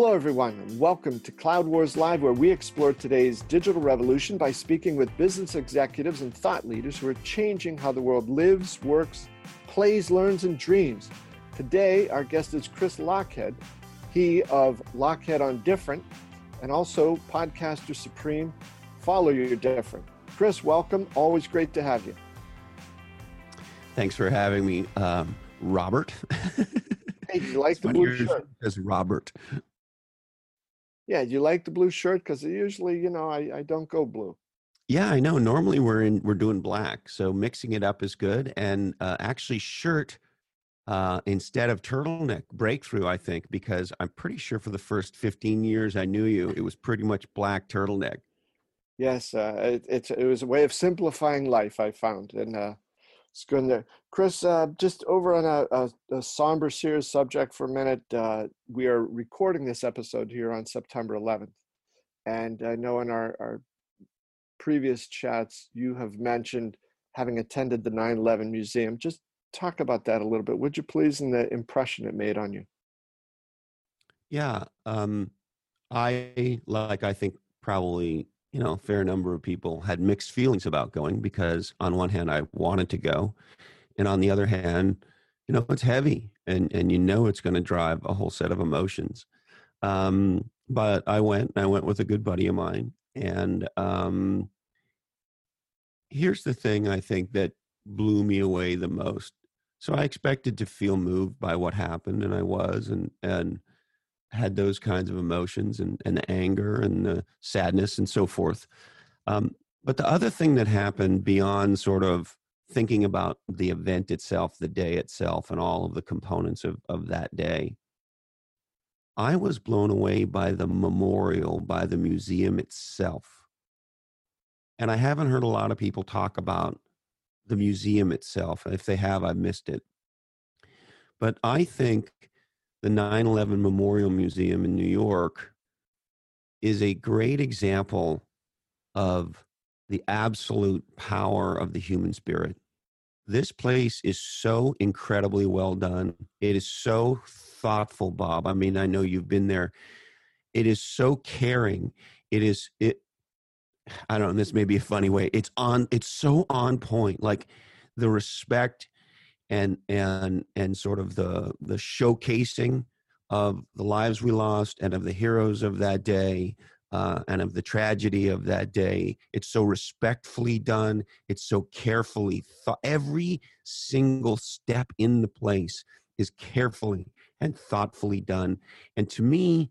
Hello, everyone, and welcome to Cloud Wars Live, where we explore today's digital revolution by speaking with business executives and thought leaders who are changing how the world lives, works, plays, learns, and dreams. Today, our guest is Chris Lochhead, he of Lochhead on Different, and also podcaster supreme. Follow Your Different. Chris, welcome. Always great to have you. Thanks for having me, um, Robert. hey, you like the blue shirt? As Robert. Yeah, you like the blue shirt? Because usually, you know, I, I don't go blue. Yeah, I know. Normally we're in we're doing black, so mixing it up is good. And uh, actually, shirt uh, instead of turtleneck breakthrough. I think because I'm pretty sure for the first 15 years I knew you, it was pretty much black turtleneck. Yes, uh, it, it's it was a way of simplifying life. I found, and uh, it's good there. Chris, uh, just over on a, a, a, somber, serious subject for a minute. Uh, we are recording this episode here on September 11th. And I know in our, our previous chats, you have mentioned having attended the 9 11 Museum. Just talk about that a little bit, would you please, and the impression it made on you? Yeah. Um, I, like, I think probably you know, a fair number of people had mixed feelings about going because on one hand I wanted to go, and on the other hand, you know, it's heavy and and you know it's going to drive a whole set of emotions. Um, but I went. and I went with a good buddy of mine, and um, here's the thing I think that blew me away the most. So I expected to feel moved by what happened, and I was, and and had those kinds of emotions and, and the anger and the sadness and so forth. Um, but the other thing that happened beyond sort of thinking about the event itself, the day itself, and all of the components of, of that day, I was blown away by the memorial, by the museum itself. And I haven't heard a lot of people talk about the museum itself. If they have, I've missed it. But I think the 9 11 Memorial Museum in New York is a great example of the absolute power of the human spirit. This place is so incredibly well done. It is so thoughtful, Bob. I mean, I know you've been there. It is so caring. It is it I don't know, this may be a funny way. It's on it's so on point. Like the respect and and and sort of the the showcasing of the lives we lost and of the heroes of that day uh, and of the tragedy of that day. It's so respectfully done. It's so carefully thought. Every single step in the place is carefully and thoughtfully done. And to me,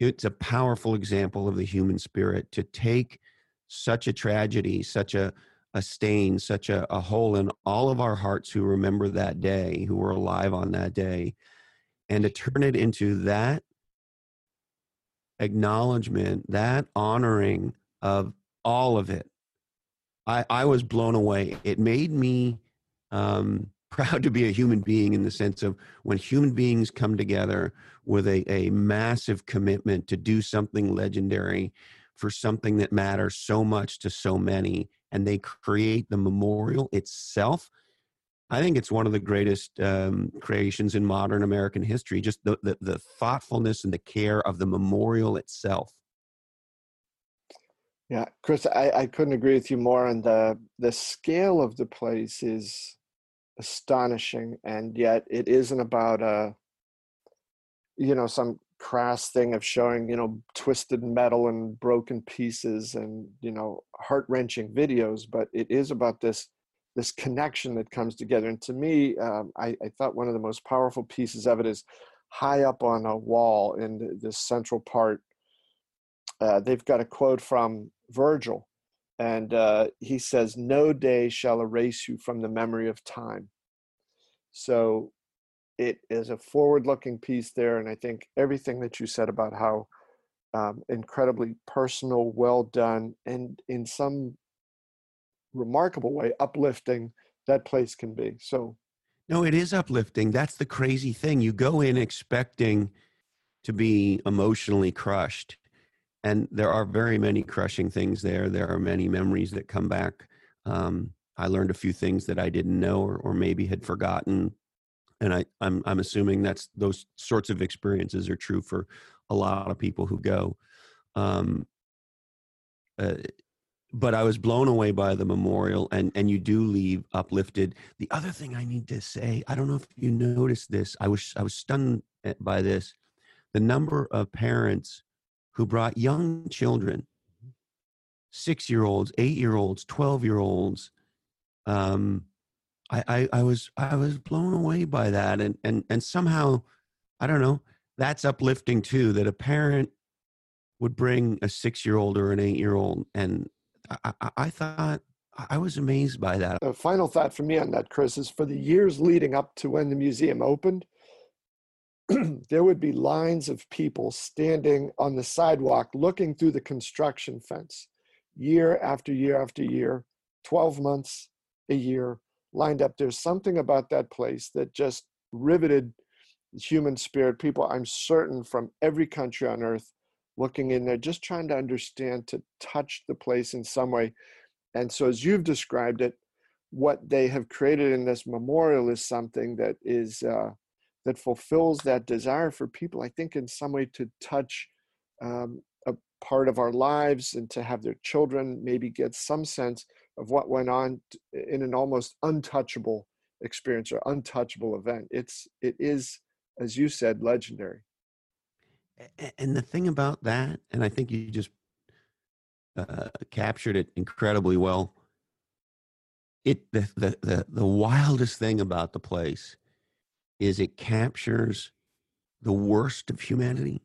it's a powerful example of the human spirit to take such a tragedy, such a a stain, such a, a hole in all of our hearts who remember that day, who were alive on that day, and to turn it into that acknowledgement, that honoring of all of it. I, I was blown away. It made me um, proud to be a human being in the sense of when human beings come together with a, a massive commitment to do something legendary for something that matters so much to so many and they create the memorial itself. I think it's one of the greatest um, creations in modern american history just the, the, the thoughtfulness and the care of the memorial itself. Yeah chris I, I couldn't agree with you more and the the scale of the place is astonishing and yet it isn't about a uh, you know some crass thing of showing you know twisted metal and broken pieces and you know heart-wrenching videos but it is about this this connection that comes together. And to me um, I, I, thought one of the most powerful pieces of it is high up on a wall in this central part uh, they've got a quote from virgil and uh, he says no day shall erase you from the memory of time. So it is a forward looking piece there and i think everything that you said about how um, incredibly personal well done and in some remarkable way uplifting that place can be. So no it is uplifting. That's the crazy thing. You go in expecting to be emotionally crushed and there are very many crushing things there. There are many memories that come back. Um, i learned a few things that i didn't know or, or maybe had forgotten and I, I'm I'm assuming that's those sorts of experiences are true for a lot of people who go. Um, uh, but I was blown away by the memorial, and and you do leave uplifted. The other thing I need to say, I don't know if you noticed this. I was I was stunned by this. The number of parents who brought young children, six year olds, eight year olds, twelve year olds. Um, I, I I was I was blown away by that, and and and somehow, I don't know. That's uplifting too. That a parent would bring a six year old or an eight year old and I, I, I thought I was amazed by that. A final thought for me on that, Chris, is for the years leading up to when the museum opened, there would be lines of people standing on the sidewalk looking through the construction fence year after year after year, 12 months, a year, lined up. There's something about that place that just riveted human spirit. People, I'm certain, from every country on earth looking in there, just trying to understand, to touch the place in some way. And so, as you've described it, what they have created in this memorial is something that is uh, that fulfills that desire for people. I think in some way to touch um, a part of our lives and to have their children maybe get some sense of what went on in an almost untouchable experience or untouchable event. It's it is, as you said, legendary and the thing about that, and I think you just uh, captured it incredibly well. It the, the the the wildest thing about the place is it captures the worst of humanity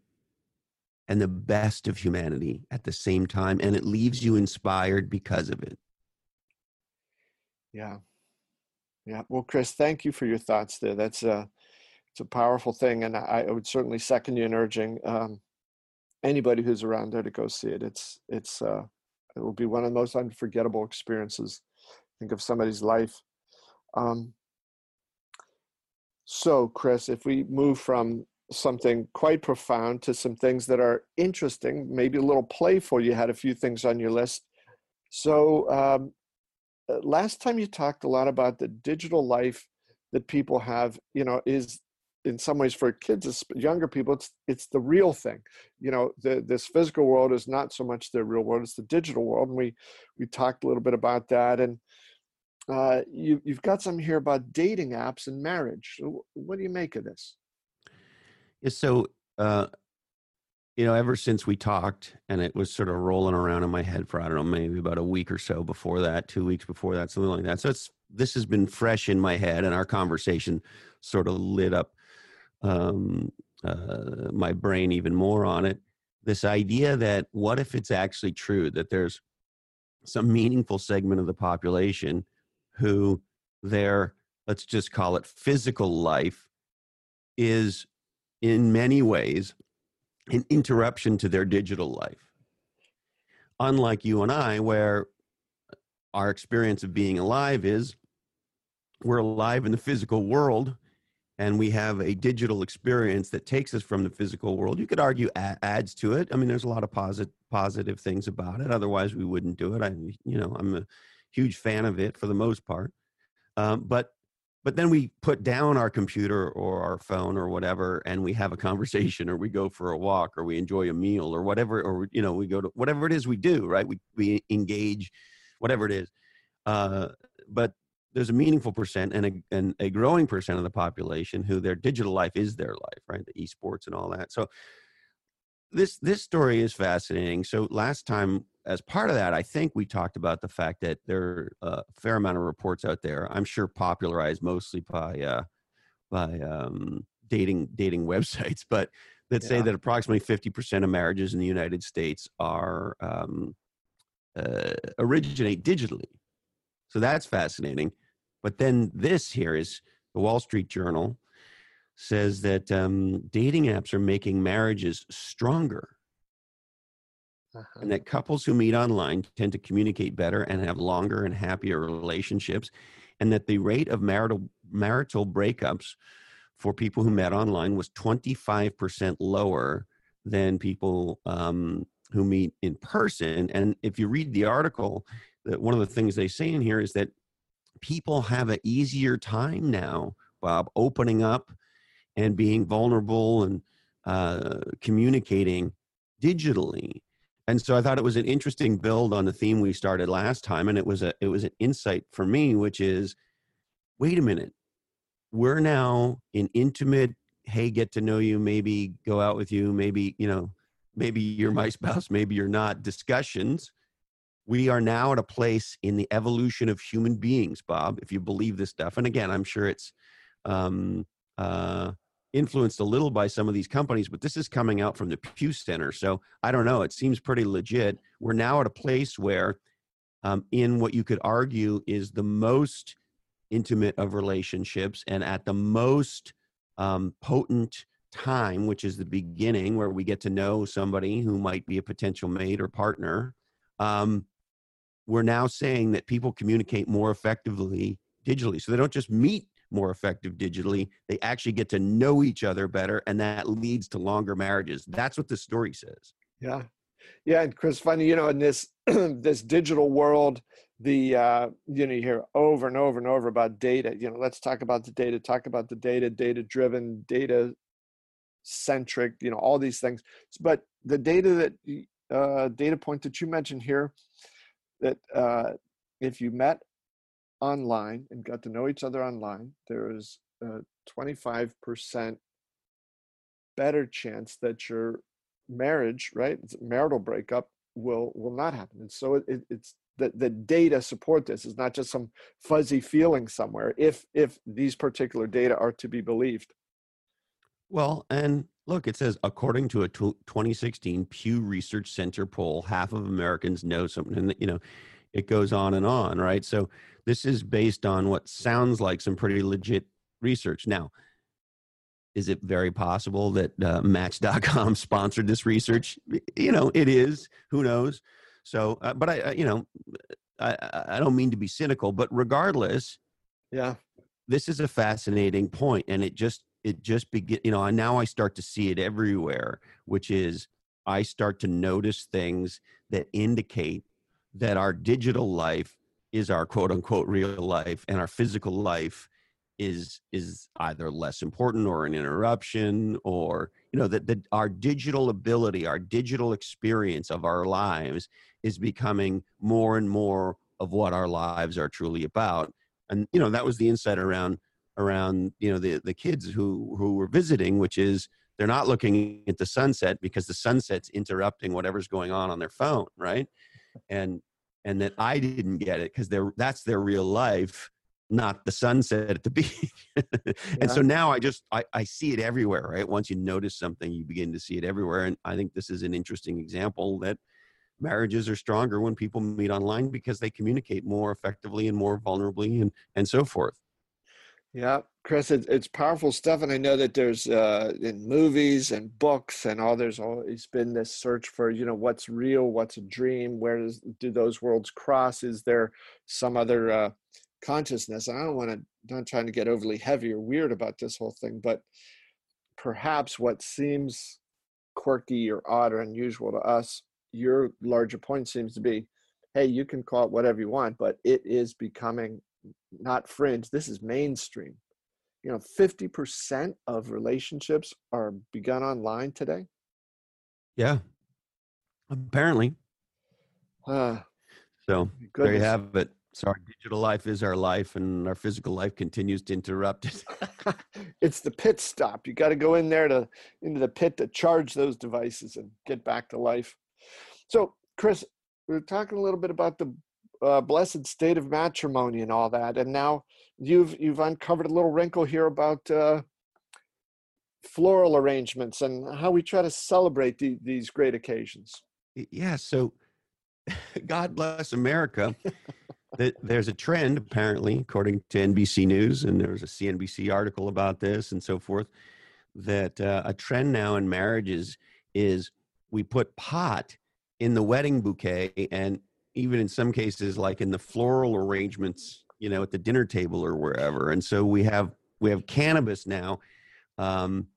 and the best of humanity at the same time, and it leaves you inspired because of it. Yeah, yeah. Well, Chris, thank you for your thoughts there. That's a it's a powerful thing, and I, I would certainly second you in urging um, anybody who's around there to go see it. It's it's uh, it will be one of the most unforgettable experiences. Think of somebody's life. Um, so, Chris, if we move from something quite profound to some things that are interesting, maybe a little playful, you had a few things on your list. So, um, last time you talked a lot about the digital life that people have, you know, is in some ways for kids younger people it's it's the real thing. You know the, this physical world is not so much the real world it's the digital world and we we talked a little bit about that and uh, you, you've got some here about dating apps and marriage. What do you make of this? Yeah, so uh, you know ever since we talked and it was sort of rolling around in my head for i don't know maybe about a week or so before that two weeks before that something like that so it's this has been fresh in my head and our conversation sort of lit up um, uh, my brain even more on it. This idea that what if it's actually true that there's some meaningful segment of the population who their, let's just call it physical life, is in many ways an interruption to their digital life. Unlike you and I, where our experience of being alive is we're alive in the physical world and we have a digital experience that takes us from the physical world. You could argue adds to it. I mean, there's a lot of positive positive things about it. Otherwise, we wouldn't do it. I, you know, I'm a huge fan of it for the most part. Um, but but then we put down our computer or our phone or whatever, and we have a conversation, or we go for a walk, or we enjoy a meal, or whatever, or you know, we go to whatever it is we do. Right? We we engage, whatever it is. Uh, but there's a meaningful percent and a, and a growing percent of the population who their digital life is their life, right? The esports and all that. So this this story is fascinating. So last time, as part of that, I think we talked about the fact that there are a fair amount of reports out there. I'm sure popularized mostly by uh, by um, dating dating websites, but that yeah. say that approximately 50% of marriages in the United States are um, uh, originate digitally. So that's fascinating. But then this here is the Wall Street Journal says that um, dating apps are making marriages stronger. Uh-huh. And that couples who meet online tend to communicate better and have longer and happier relationships. And that the rate of marital, marital breakups for people who met online was 25% lower than people um, who meet in person. And if you read the article, that one of the things they say in here is that people have an easier time now Bob, opening up and being vulnerable and uh, communicating digitally. And so I thought it was an interesting build on the theme we started last time, and it was a it was an insight for me, which is, wait a minute, we're now in intimate, hey, get to know you, maybe go out with you, maybe you know, maybe you're my spouse, maybe you're not, discussions we are now at a place in the evolution of human beings, Bob, if you believe this stuff. And again, I'm sure it's um, uh, influenced a little by some of these companies, but this is coming out from the Pew Center. So I don't know. It seems pretty legit. We're now at a place where, um, in what you could argue is the most intimate of relationships and at the most um, potent time, which is the beginning where we get to know somebody who might be a potential mate or partner. Um, we're now saying that people communicate more effectively digitally. So they don't just meet more effective digitally, they actually get to know each other better, and that leads to longer marriages. That's what the story says. Yeah. Yeah, and Chris, funny, you know, in this this digital world, the uh, you know, you hear over and over and over about data. You know, let's talk about the data, talk about the data, data driven, data centric, you know, all these things. But the data that uh, data point that you mentioned here that uh, if you met online and got to know each other online, there is a 25% better chance that your marriage, right, marital breakup will will not happen. And so it, it's the, the data support this. It's not just some fuzzy feeling somewhere. If if these particular data are to be believed. Well, and look, it says according to a 2016 Pew Research Center poll, half of Americans know something. You know, it goes on and on, right? So this is based on what sounds like some pretty legit research. Now, is it very possible that uh, Match.com sponsored this research? You know, it is. Who knows? So, uh, but I, uh, you know, I, I don't mean to be cynical, but regardless, yeah, this is a fascinating point, and it just it just begin you know and now i start to see it everywhere which is i start to notice things that indicate that our digital life is our quote unquote real life and our physical life is is either less important or an interruption or you know that, that our digital ability our digital experience of our lives is becoming more and more of what our lives are truly about. And you know that was the insight around around you know the the kids who who were visiting which is they're not looking at the sunset because the sunset's interrupting whatever's going on on their phone right? And and that i didn't get it because that's their real life not the sunset at the beach. And so now i just I, I see it everywhere right? Once you notice something you begin to see it everywhere and i think this is an interesting example that marriages are stronger when people meet online because they communicate more effectively and more vulnerably and and so forth. Yeah, Chris, it's, it's powerful stuff, and I know that there's uh, in movies and books and all. There's always been this search for you know what's real, what's a dream, where does do those worlds cross? Is there some other uh, consciousness? And I don't want to not trying to get overly heavy or weird about this whole thing, but perhaps what seems quirky or odd or unusual to us, your larger point seems to be, hey, you can call it whatever you want, but it is becoming not fringe this is mainstream you know 50% of relationships are begun online today? Yeah. Apparently. Uh, so there you have it. So our digital life is our life and our physical life continues to interrupt it. It's the pit stop. You got to go in there to into the pit to charge those devices and get back to life. So chris we are talking a little bit about the uh, blessed state of matrimony and all that. And now you've you've uncovered a little wrinkle here about uh, floral arrangements and how we try to celebrate the, these great occasions. Yeah. So, God bless America. that there's a trend apparently, according to NBC News, and there was a CNBC article about this and so forth. That uh, a trend now in marriages is we put pot in the wedding bouquet and even in some cases like in the floral arrangements you know at the dinner table or wherever and so we have we have cannabis now um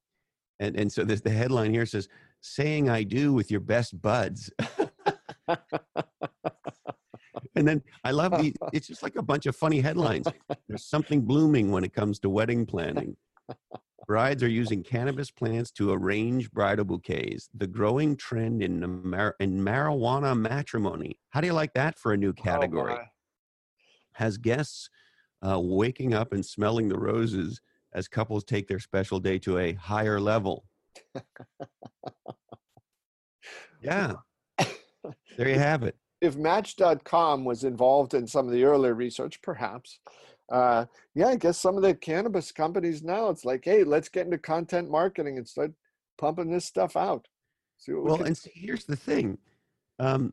and and so this the headline here says saying i do with your best buds And then I love the, it's just like a bunch of funny headlines. There's something blooming when it comes to wedding planning. Brides are using cannabis plants to arrange bridal bouquets. The growing trend in, mar- in marijuana matrimony. How do you like that for a new category? Oh, Has guests uh, waking up and smelling the roses as couples take their special day to a higher level. yeah. There you have it. if Match.com was involved in some of the earlier research, perhaps, uh, yeah, I guess some of the cannabis companies now, it's like, hey, let's get into content marketing and start pumping this stuff out. See what we Well, can- and see, here's the thing. Um,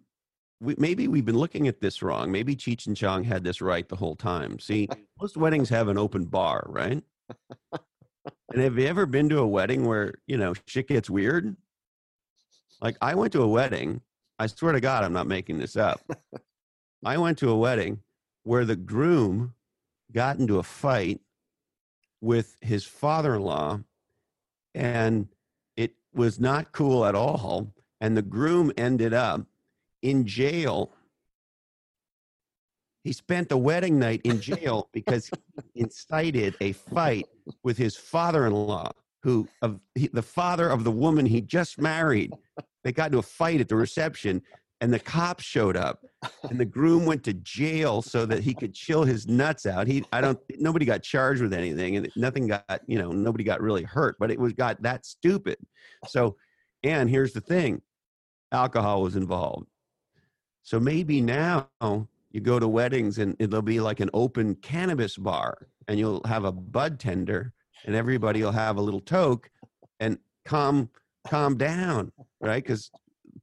we, maybe we've been looking at this wrong. Maybe Cheech and Chong had this right the whole time. See, most weddings have an open bar, right? And have you ever been to a wedding where, you know, shit gets weird? Like, I went to a wedding. I swear to God, I'm not making this up. I went to a wedding where the groom got into a fight with his father in law, and it was not cool at all. And the groom ended up in jail. He spent the wedding night in jail because he incited a fight with his father-in-law, who of he, the father of the woman he just married. They got into a fight at the reception, and the cops showed up, and the groom went to jail so that he could chill his nuts out. He, I don't, nobody got charged with anything, and nothing got, you know, nobody got really hurt, but it was got that stupid. So, and here's the thing, alcohol was involved. So maybe now you go to weddings and it'll be like an open cannabis bar, and you'll have a bud tender, and everybody will have a little toke, and calm, calm down, right? Because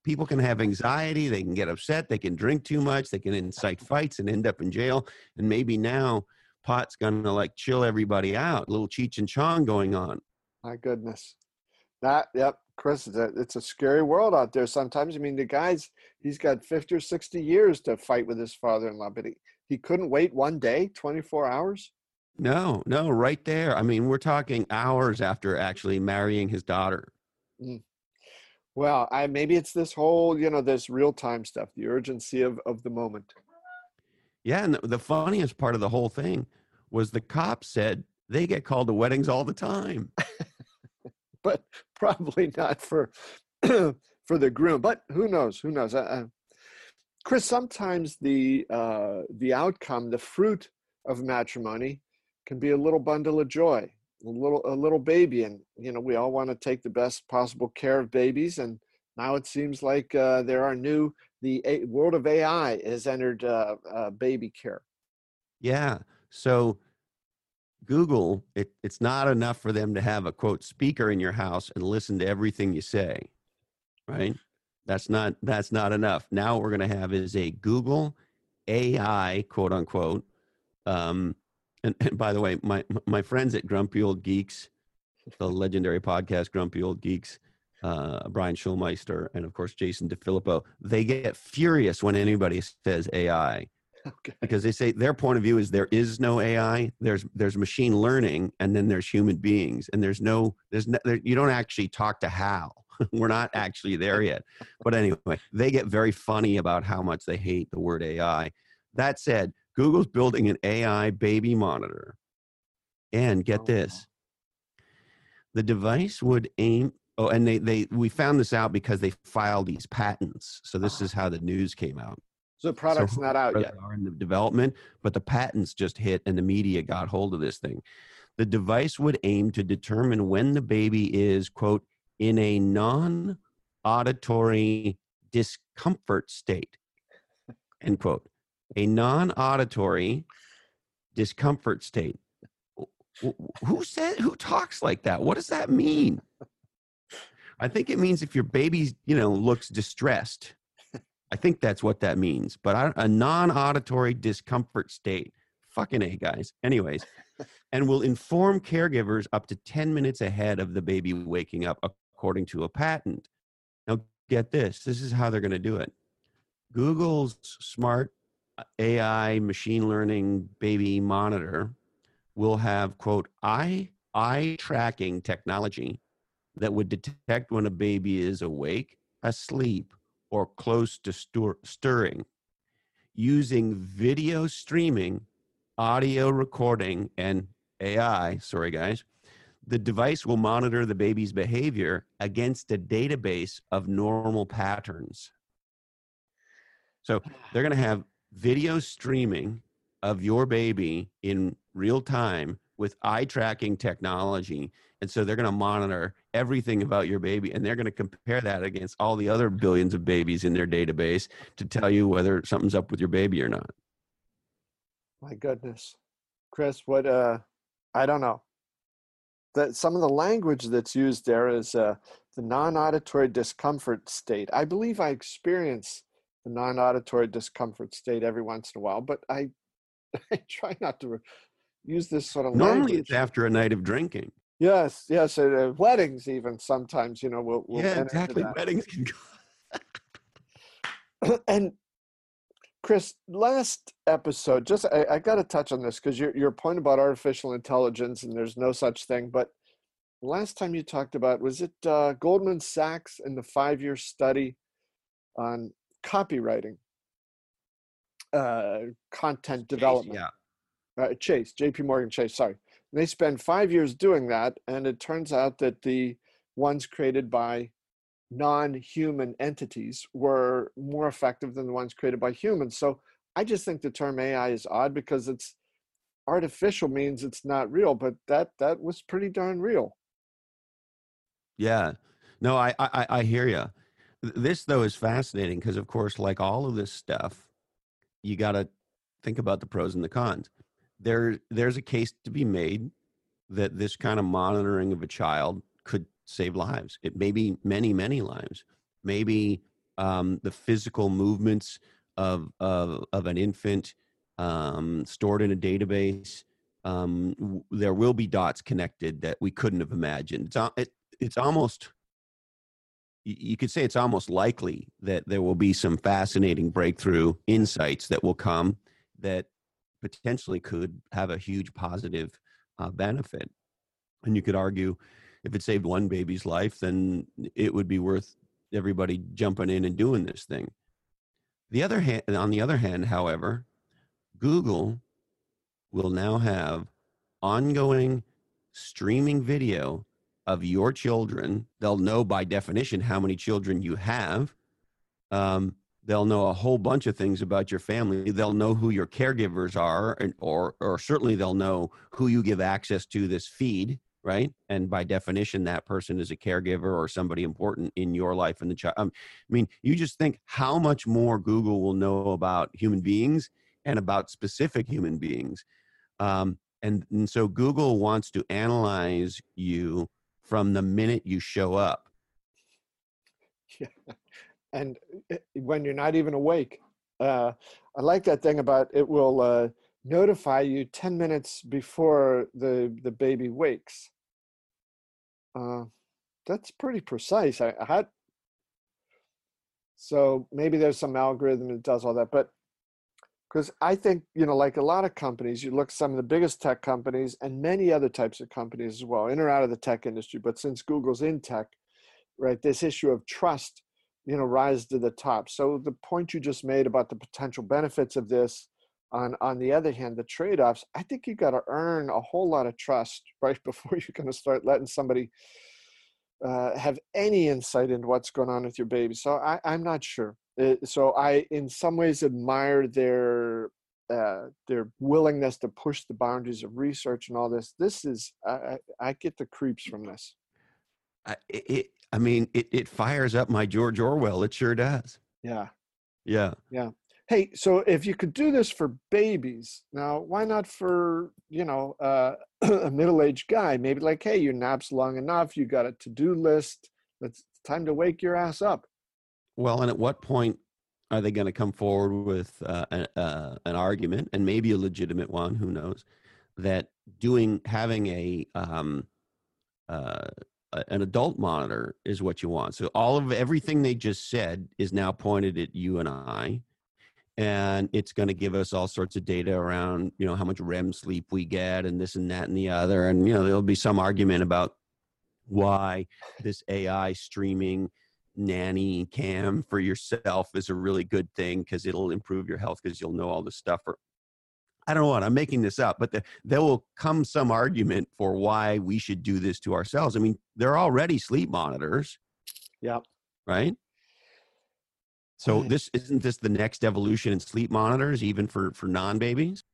people can have anxiety, they can get upset, they can drink too much, they can incite fights and end up in jail. And maybe now pot's gonna like chill everybody out, a little Cheech and Chong going on. My goodness. That, yep, Chris, it's a, scary world out there sometimes. I mean, the guy's, he's got 50 or 60 years to fight with his father in law, but he, he couldn't wait one day, 24 hours. No, no, right there. I mean, we're talking hours after actually marrying his daughter. Mm. Well, I maybe it's this whole, you know, this real time stuff, the urgency of, of the moment. Yeah, and the, funniest part of the whole thing was the cops said they get called to weddings all the time. But probably not for for the groom. But who knows? Who knows? Uh, uh, Chris, sometimes the uh, the outcome, the fruit of matrimony, can be a little bundle of joy, a little a little baby, and you know we all want to take the best possible care of babies. And now it seems like uh, there are new. The a- world of AI has entered uh, uh, baby care. Yeah. So Google, it, it's not enough for them to have a quote speaker in your house and listen to everything you say, right? That's not that's not enough. Now what we're going to have is a Google AI quote unquote. Um, and, and by the way, my my friends at Grumpy Old Geeks, the legendary podcast Grumpy Old Geeks, uh, Brian Schulmeister, and of course Jason DeFilippo, they get furious when anybody says AI Okay. because they say their point of view is there is no AI. There's there's machine learning, and then there's human beings, and there's no there's no, there, you don't actually talk to Hal. We're not actually there yet. But anyway, they get very funny about how much they hate the word AI. That said, Google's building an AI baby monitor, and get Oh, this, the device would aim. Oh, and they they we found this out because they filed these patents. So this is ah. how the news came out So the product's not out yet. are in the development, but the patents just hit and the media got hold of this thing. The device would aim to determine when the baby is, quote, in a non auditory discomfort state, end quote. A non auditory discomfort state. Wh- wh- Who said, who talks like that? What does that mean? I think it means if your baby, you know, looks distressed. I think that's what that means. But I, a non-auditory discomfort state. Fucking a guys. Anyways, and will inform caregivers up to 10 minutes ahead of the baby waking up, according to a patent. Now, get this. This is how they're going to do it. Google's smart AI machine learning baby monitor will have quote eye eye tracking technology that would detect when a baby is awake, asleep, or close to stir- stirring. using video streaming, audio recording, and AI. Sorry, guys. The device will monitor the baby's behavior against a database of normal patterns. So they're going to have video streaming of your baby in real time with eye tracking technology. And so they're going to monitor everything about your baby and they're going to compare that against all the other billions of babies in their database to tell you whether something's up with your baby or not. My goodness. Chris, what, uh, I don't know. That some of the language that's used there is uh, the non auditory discomfort state. I believe I experience the non auditory discomfort state every once in a while, but I, I try not to use this sort of Normally, language. it's after a night of drinking. Yes, yes, at uh, weddings even sometimes, you know, we'll, we'll yeah, exactly. Weddings can go. and Chris, last episode, just I, I got to touch on this because your your point about artificial intelligence and there's no such thing. But last time you talked about was it uh, Goldman Sachs and the five year study on copywriting, uh, content development. Yeah. uh, Chase, J.P. Morgan Chase. Sorry, and they spend five years doing that, and it turns out that the ones created by non-human entities were more effective than the ones created by humans. So I just think the term AI is odd because it's artificial means it's not real, but that that was pretty darn real. Yeah. No, I I, I hear you. This though is fascinating because, of course, like all of this stuff, you got to think about the pros and the cons. There, there's a case to be made that this kind of monitoring of a child could save lives. It may be many, many lives. Maybe um, the physical movements of of, of an infant um, stored in a database. Um, w- there will be dots connected that we couldn't have imagined. It's, it, it's almost you could say it's almost likely that there will be some fascinating breakthrough insights that will come that potentially could have a huge positive uh, benefit. And you could argue if it saved one baby's life, then it would be worth everybody jumping in and doing this thing. The other hand, on the other hand, however, Google will now have ongoing streaming video of your children. They'll know by definition how many children you have. Um, they'll know a whole bunch of things about your family. They'll know who your caregivers are, and, or or certainly they'll know who you give access to this feed, right? And by definition, that person is a caregiver or somebody important in your life and the child. Um, I mean, you just think how much more Google will know about human beings and about specific human beings. Um, and, and so Google wants to analyze you from the minute you show up. Yeah. And uh, when you're not even awake, uh, I like that thing about it will uh, notify you 10 minutes before the, the baby wakes. Uh, that's pretty precise. I, I had, so maybe there's some algorithm that does all that, but because I think, you know, like a lot of companies, you look some of the biggest tech companies and many other types of companies as well, in or out of the tech industry. But since Google's in tech, right, this issue of trust, you know, rise to the top. So the point you just made about the potential benefits of this, on on the other hand, the trade-offs, I think you got to earn a whole lot of trust right before you're going to start letting somebody uh, have any insight into what's going on with your baby. So I, I'm not sure. Uh, so I, in some ways, admire their uh, their willingness to push the boundaries of research and all this. This is I, I, I get the creeps from this. I, it, I mean, it, it fires up my George Orwell. It sure does. Yeah. Yeah. Yeah. Hey, so if you could do this for babies, now why not for you know uh, a middle-aged guy? Maybe like, hey, your nap's long enough. You got a to-do list. It's time to wake your ass up. Well, and at what point are they going to come forward with uh, an, uh, an argument, and maybe a legitimate one? Who knows? That doing having a um, uh, an adult monitor is what you want. So all of everything they just said is now pointed at you and I, and it's going to give us all sorts of data around you know how much REM sleep we get, and this and that and the other, and you know there'll be some argument about why this AI streaming nanny cam for yourself is a really good thing because it'll improve your health because you'll know all this stuff. Or I don't know what I'm making this up, but the, there will come some argument for why we should do this to ourselves. I mean, there are already sleep monitors. Yep. Right. So this isn't this the next evolution in sleep monitors, even for for non babies.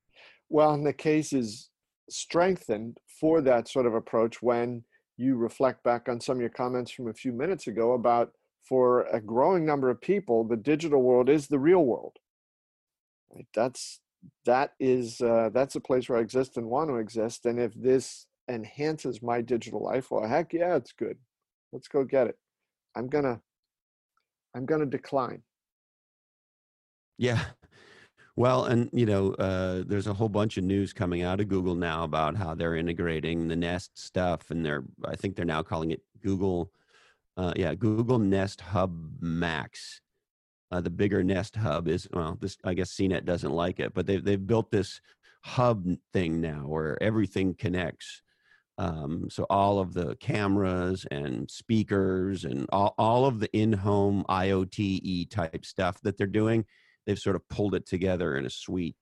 Well, and the case is strengthened for that sort of approach when you reflect back on some of your comments from a few minutes ago about for a growing number of people, the digital world is the real world. Right? That's that is uh, that's a place where I exist and want to exist. And if this enhances my digital life, well, heck yeah, it's good. Let's go get it. I'm gonna I'm gonna decline. Yeah. Well, and you know, uh, there's a whole bunch of news coming out of Google now about how they're integrating the Nest stuff, and they're I think they're now calling it Google, uh, yeah, Google Nest Hub Max. Uh, the bigger Nest Hub is well, this I guess CNET doesn't like it, but they've they've built this hub thing now where everything connects. Um, so all of the cameras and speakers and all, all of the in-home IoT type stuff that they're doing they've sort of pulled it together in a suite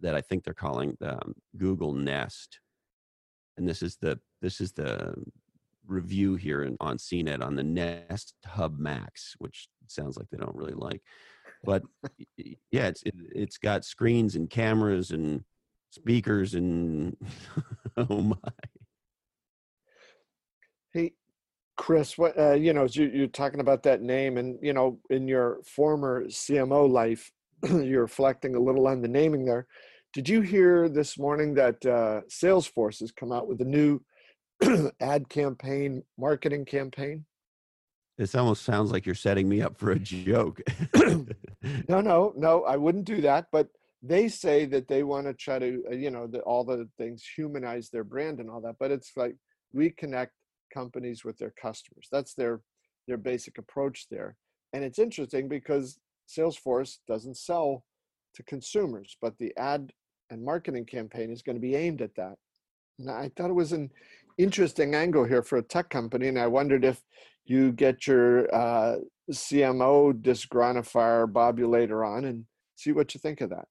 that I think they're calling um, Google Nest. And this is the this is the review here in, on CNET on the Nest Hub Max, which sounds like they don't really like. But yeah, it's it, it's got screens and cameras and speakers and oh my. Hey, Chris, what uh, you know, you, are talking about that name, and you know, in your former CMO life, you're reflecting a little on the naming there. Did you hear this morning that uh, Salesforce has come out with a new ad campaign, marketing campaign? This almost sounds like you're setting me up for a joke. no, no, no, I wouldn't do that. But they say that they want to try to, uh, you know, the, all the things humanize their brand and all that. But it's like reconnect companies with their customers. That's their their basic approach there. And it's interesting because Salesforce doesn't sell to consumers, but the ad and marketing campaign is going to be aimed at that. And I thought it was an interesting angle here for a tech company, and I wondered if you get your uh, CMO disgruntifier Bob you later on and see what you think of that.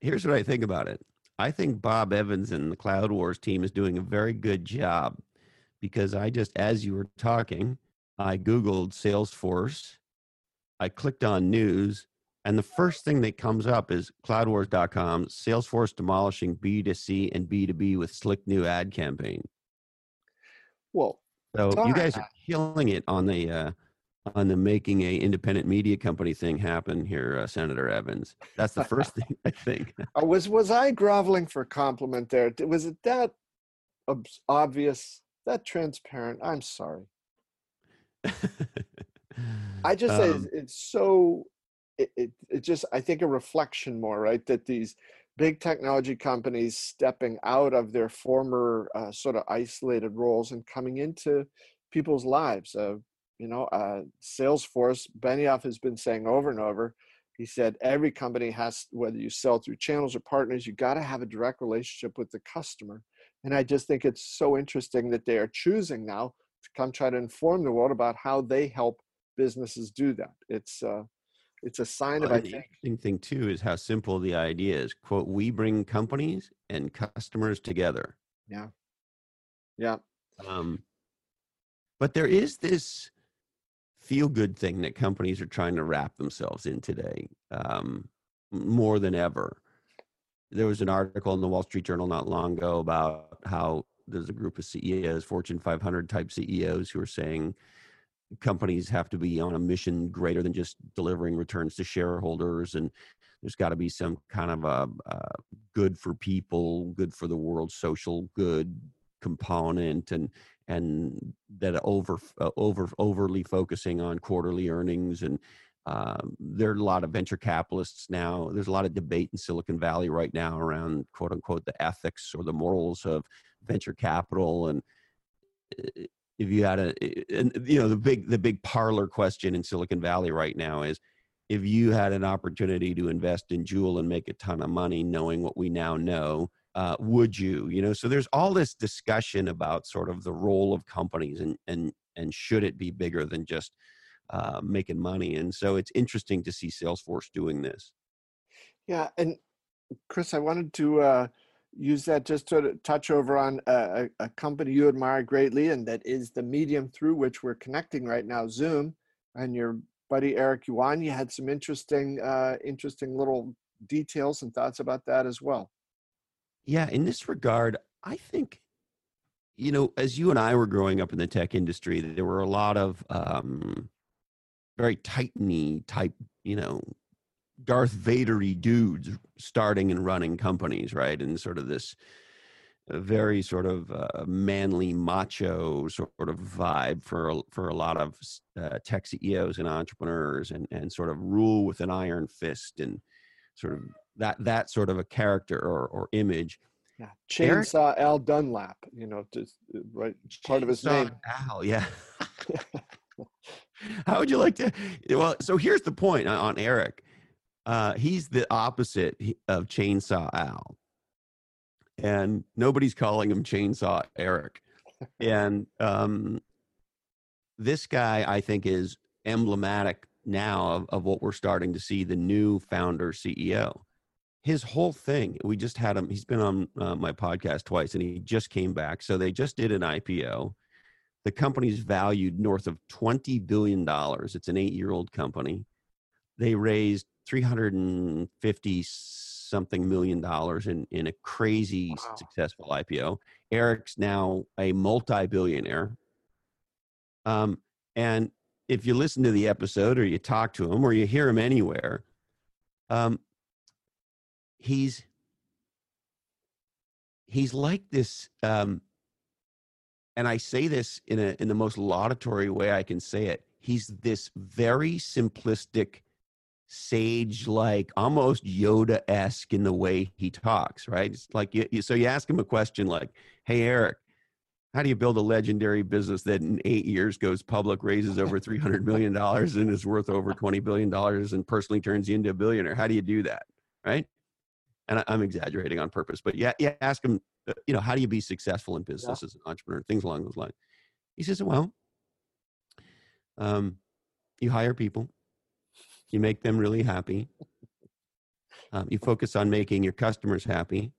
Here's what I think about it. I think Bob Evans and the Cloud Wars team is doing a very good job because I just, as you were talking, I Googled Salesforce I clicked on news, and the first thing that comes up is cloudwars.com, Salesforce demolishing B2C and B2B with slick new ad campaign. Well, so you guys are killing it on the uh, on the making a independent media company thing happen here, uh, Senator Evans. That's the first thing I think. Uh, was was I groveling for compliment there? Was it that obvious, that transparent? I'm sorry. I just say um, it's, so it, it, just I think a reflection more right that these big technology companies stepping out of their former uh, sort of isolated roles and coming into people's lives. Uh, you know, uh, Salesforce, Benioff has been saying over and over. He said every company has, whether you sell through channels or partners, you got to have a direct relationship with the customer. And I just think it's so interesting that they are choosing now to come try to inform the world about how they help businesses do that. It's uh, it's a sign well, of I think. Interesting thing too is how simple the idea is. Quote: We bring companies and customers together. Yeah. Yeah. Um, but there is this feel good thing that companies are trying to wrap themselves in today um, more than ever. There was an article in the Wall Street Journal not long ago about how there's a group of CEOs, Fortune 500 type CEOs, who are saying companies have to be on a mission greater than just delivering returns to shareholders and there's got to be some kind of a, a, good for people good for the world social good component and and that over uh, over overly focusing on quarterly earnings and um, there are a lot of venture capitalists now there's a lot of debate in silicon valley right now around quote unquote the ethics or the morals of venture capital and uh, if you had a and you know the big the big parlor question in silicon valley right now is if you had an opportunity to invest in Juul and make a ton of money knowing what we now know uh, would you you know so there's all this discussion about sort of the role of companies and and and should it be bigger than just uh, making money? And so it's interesting to see Salesforce doing this. Yeah, and Chris, I wanted to uh, use that just to touch over on a, a, company you admire greatly, and that is the medium through which we're connecting right now, Zoom. And your buddy Eric Yuan, you had some interesting, uh, interesting little details and thoughts about that as well. Yeah, in this regard, I think, you know, as you and I were growing up in the tech industry, there were a lot of um, very tightny type, you know, Darth Vadery dudes starting and running companies, right? And sort of this very sort of uh, manly, macho sort of vibe for for a lot of uh, tech CEOs and entrepreneurs, and and sort of rule with an iron fist, and sort of that that sort of a character or or image. Yeah, chainsaw Eric, Al Dunlap, you know, just uh, right part of his name. Al, yeah. How would you like to? Well, so here's the point on Eric uh, he's the opposite of Chainsaw Al, and nobody's calling him Chainsaw Eric. and um, this guy, I think, is emblematic now of, of what we're starting to see the new founder CEO. His whole thing, we just had him, he's been on uh, my podcast twice and he just came back. So they just did an IPO. The company's valued north of $20 billion. It's an eight year old company. They raised 350 something million dollars in, in a crazy wow. successful IPO. Eric's now a multi billionaire. Um, and if you listen to the episode or you talk to him or you hear him anywhere, um, he's he's like this um, and I say this in a in the most laudatory way I can say it. He's this very simplistic sage like almost yoda esque in the way he talks right? It's like you, you, so you ask him a question like hey eric how do you build a legendary business that in eight years goes public raises over 300 million dollars and is worth over 20 billion dollars and personally turns you into a billionaire? How do you do that right? And I, am exaggerating on purpose but yeah yeah ask him uh, you know how do you be successful in business yeah. as an entrepreneur? things along those lines. He says well um, you hire people you make them really happy. Um, you focus on making your customers happy.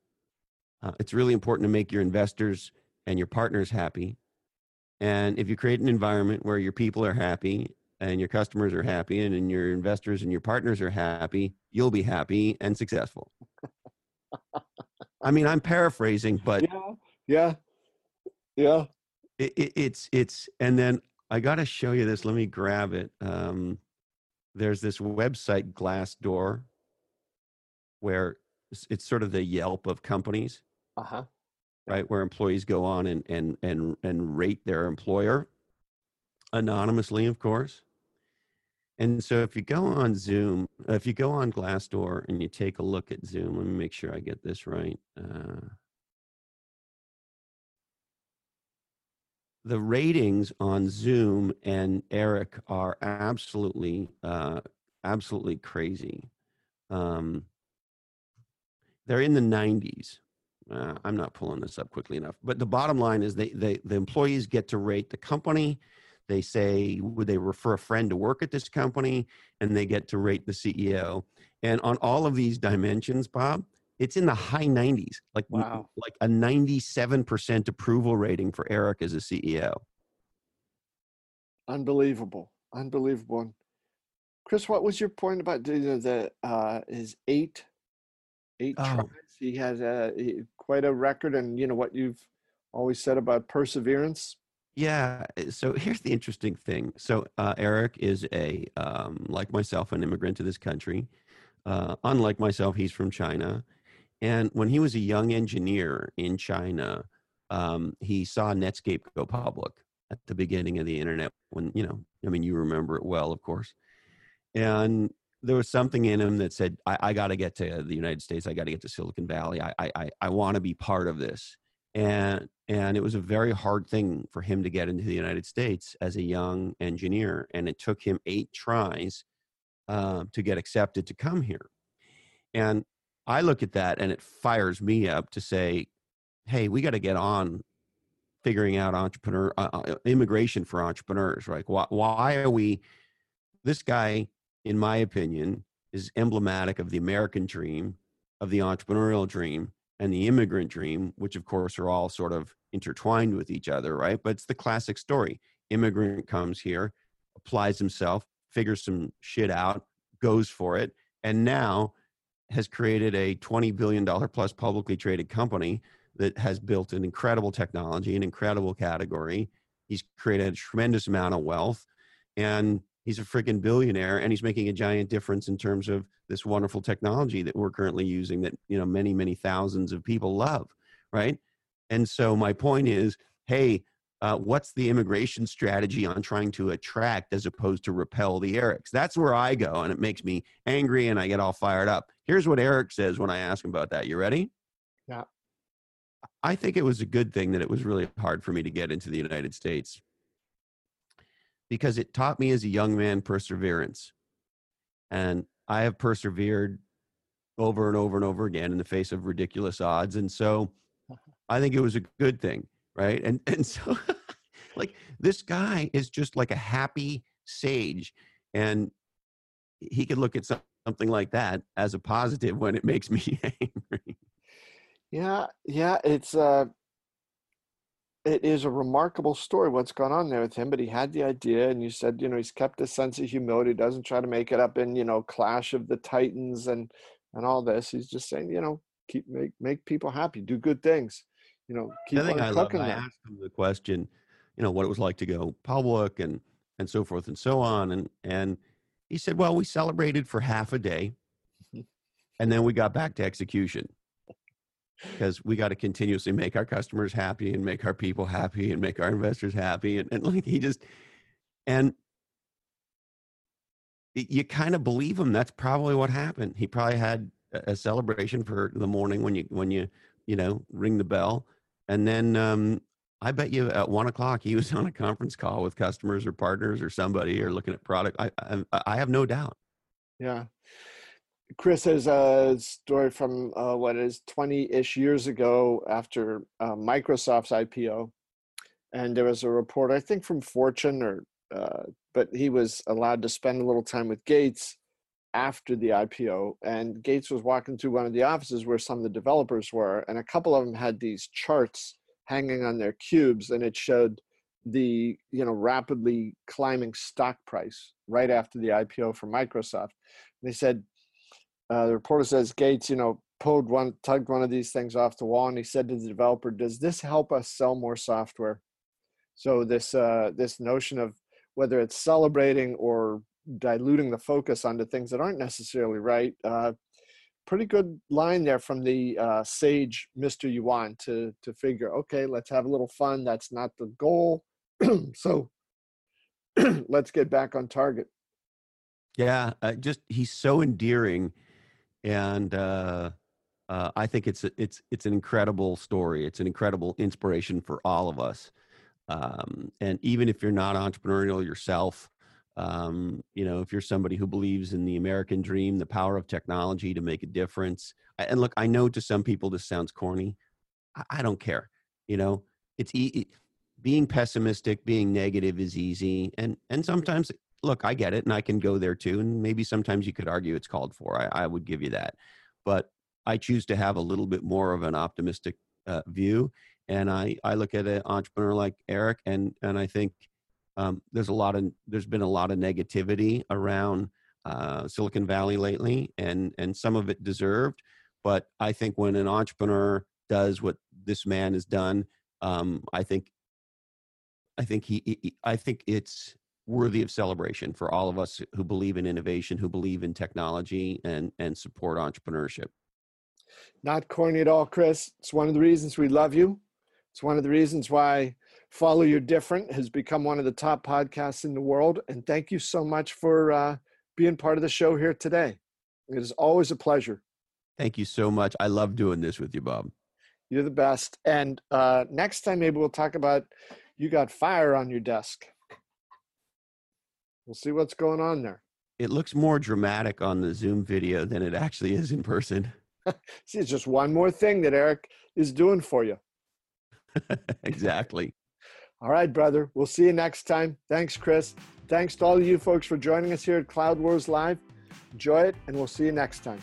Uh, it's really important to make your investors and your partners happy. And if you create an environment where your people are happy and your customers are happy and, and your investors and your partners are happy, you'll be happy and successful. I mean, I'm paraphrasing, but yeah, yeah, yeah. It, it, it's it's, and then I got to show you this. Let me grab it. Um, there's this website Glassdoor where it's sort of the Yelp of companies. Uh-huh. Right, where employees go on and and and and rate their employer anonymously, of course. And so if you go on Zoom, if you go on Glassdoor and you take a look at Zoom, let me make sure I get this right. Uh, the ratings on Zoom and Eric are absolutely, uh, absolutely crazy. Um, they're in the 90s. Uh, I'm not pulling this up quickly enough, but the bottom line is they, they the employees get to rate the company. They say would they refer a friend to work at this company, and they get to rate the CEO. And on all of these dimensions, Bob, it's in the high 90s, like wow. like a 97% approval rating for Eric as a CEO. Unbelievable, unbelievable. Chris, what was your point about you know, the uh, his eight eight oh. tries? He has a quite a record, and you know what you've always said about perseverance. Yeah. Eh, so here's the interesting thing. So uh, Eric is a um, like myself, an immigrant to this country. Uh, unlike myself, he's from China. And when he was a young engineer in China, um, he saw Netscape go public at the beginning of the internet. When you know, I mean, you remember it well, of course. And there was something in him that said, "I, I got to get to the United States. I got to get to Silicon Valley. I, I, I want to be part of this." And and it was a very hard thing for him to get into the United States as a young engineer, and it took him eight tries uh, to get accepted to come here. And I look at that and it fires me up to say, hey, we got to get on figuring out entrepreneur uh, uh, immigration for entrepreneurs right? Why, why are we this guy in my opinion is emblematic of the american dream of the entrepreneurial dream and the immigrant dream which of course are all sort of intertwined with each other right? But it's the classic story. Immigrant comes here applies himself figures some shit out goes for it and now has created a $20 billion plus publicly traded company that has built an incredible technology, an incredible category. He's created a tremendous amount of wealth and he's a freaking billionaire and he's making a giant difference in terms of this wonderful technology that we're currently using that, you know, many, many thousands of people love. Right. And so my point is, hey, uh, what's the immigration strategy on trying to attract as opposed to repel the Erics? That's where I go, and it makes me angry and I get all fired up. Here's what Eric says when I ask him about that. You ready? Yeah. I think it was a good thing that it was really hard for me to get into the United States because it taught me as a young man perseverance. And I have persevered over and over and over again in the face of ridiculous odds. And so I think it was a good thing. Right. And, and so, like, this guy is just like a happy sage. And he could look at something like that as a positive when it makes me angry. Yeah, yeah, it's uh it is a remarkable story what's gone on there with him, but he had the idea and you said, you know, he's kept a sense of humility, doesn't try to make it up in, you know, clash of the titans and and all this. He's just saying, you know, keep make make people happy, do good things. You know, keep the thing on I love, I asked him the question, you know, what it was like to go public and and so forth and so on. And and he said, Well, we celebrated for half a day and then we got back to execution because we got to continuously make our customers happy and make our people happy and make our investors happy and, and like he just and you kind of believe him that's probably what happened he probably had a celebration for the morning when you when you you know ring the bell and then um i bet you at one o'clock he was on a conference call with customers or partners or somebody or looking at product i i, I have no doubt Yeah. Chris has a story from uh, what is 20 ish years ago after uh, Microsoft's IPO. And there was a report, I think from Fortune, or uh, but he was allowed to spend a little time with Gates after the IPO. And Gates was walking through one of the offices where some of the developers were, and a couple of them had these charts hanging on their cubes, and it showed the you know rapidly climbing stock price right after the IPO for Microsoft. And they said uh, the reporter says Gates, you know, pulled one, tugged one of these things off the wall, and he said to the developer, "Does this help us sell more software?" So this uh, this notion of whether it's celebrating or diluting the focus onto things that aren't necessarily right. Uh, pretty good line there from the uh, sage Mr. Yuan to to figure. Okay, let's have a little fun. That's not the goal. so let's get back on target. Yeah, uh, just he's so endearing, and uh, uh, I think it's it's it's an incredible story. It's an incredible inspiration for all of us. Um, and even if you're not entrepreneurial yourself, um, you know, if you're somebody who believes in the American dream, the power of technology to make a difference. And look, I know to some people this sounds corny. I, I don't care. You know, it's e- being pessimistic, being negative is easy, and and sometimes look, I get it, and I can go there too. And maybe sometimes you could argue it's called for. I, I would give you that, but I choose to have a little bit more of an optimistic uh, view. And I I look at an entrepreneur like Eric, and and I think um, there's a lot of there's been a lot of negativity around uh, Silicon Valley lately, and and some of it deserved. But I think when an entrepreneur does what this man has done, um, I think I think he, he I think it's worthy of celebration for all of us who believe in innovation, who believe in technology, and and support entrepreneurship. Not corny at all, Chris. It's one of the reasons we love you. It's one of the reasons why Follow Your Different has become one of the top podcasts in the world. And thank you so much for uh, being part of the show here today. It is always a pleasure. Thank you so much. I love doing this with you, Bob. You're the best. And uh, next time, maybe we'll talk about you got fire on your desk. We'll see what's going on there. It looks more dramatic on the Zoom video than it actually is in person. See, it's just one more thing that Eric is doing for you. exactly. All right, brother. We'll see you next time. Thanks, Chris. Thanks to all of you folks for joining us here at Cloud Wars Live. Enjoy it, and we'll see you next time.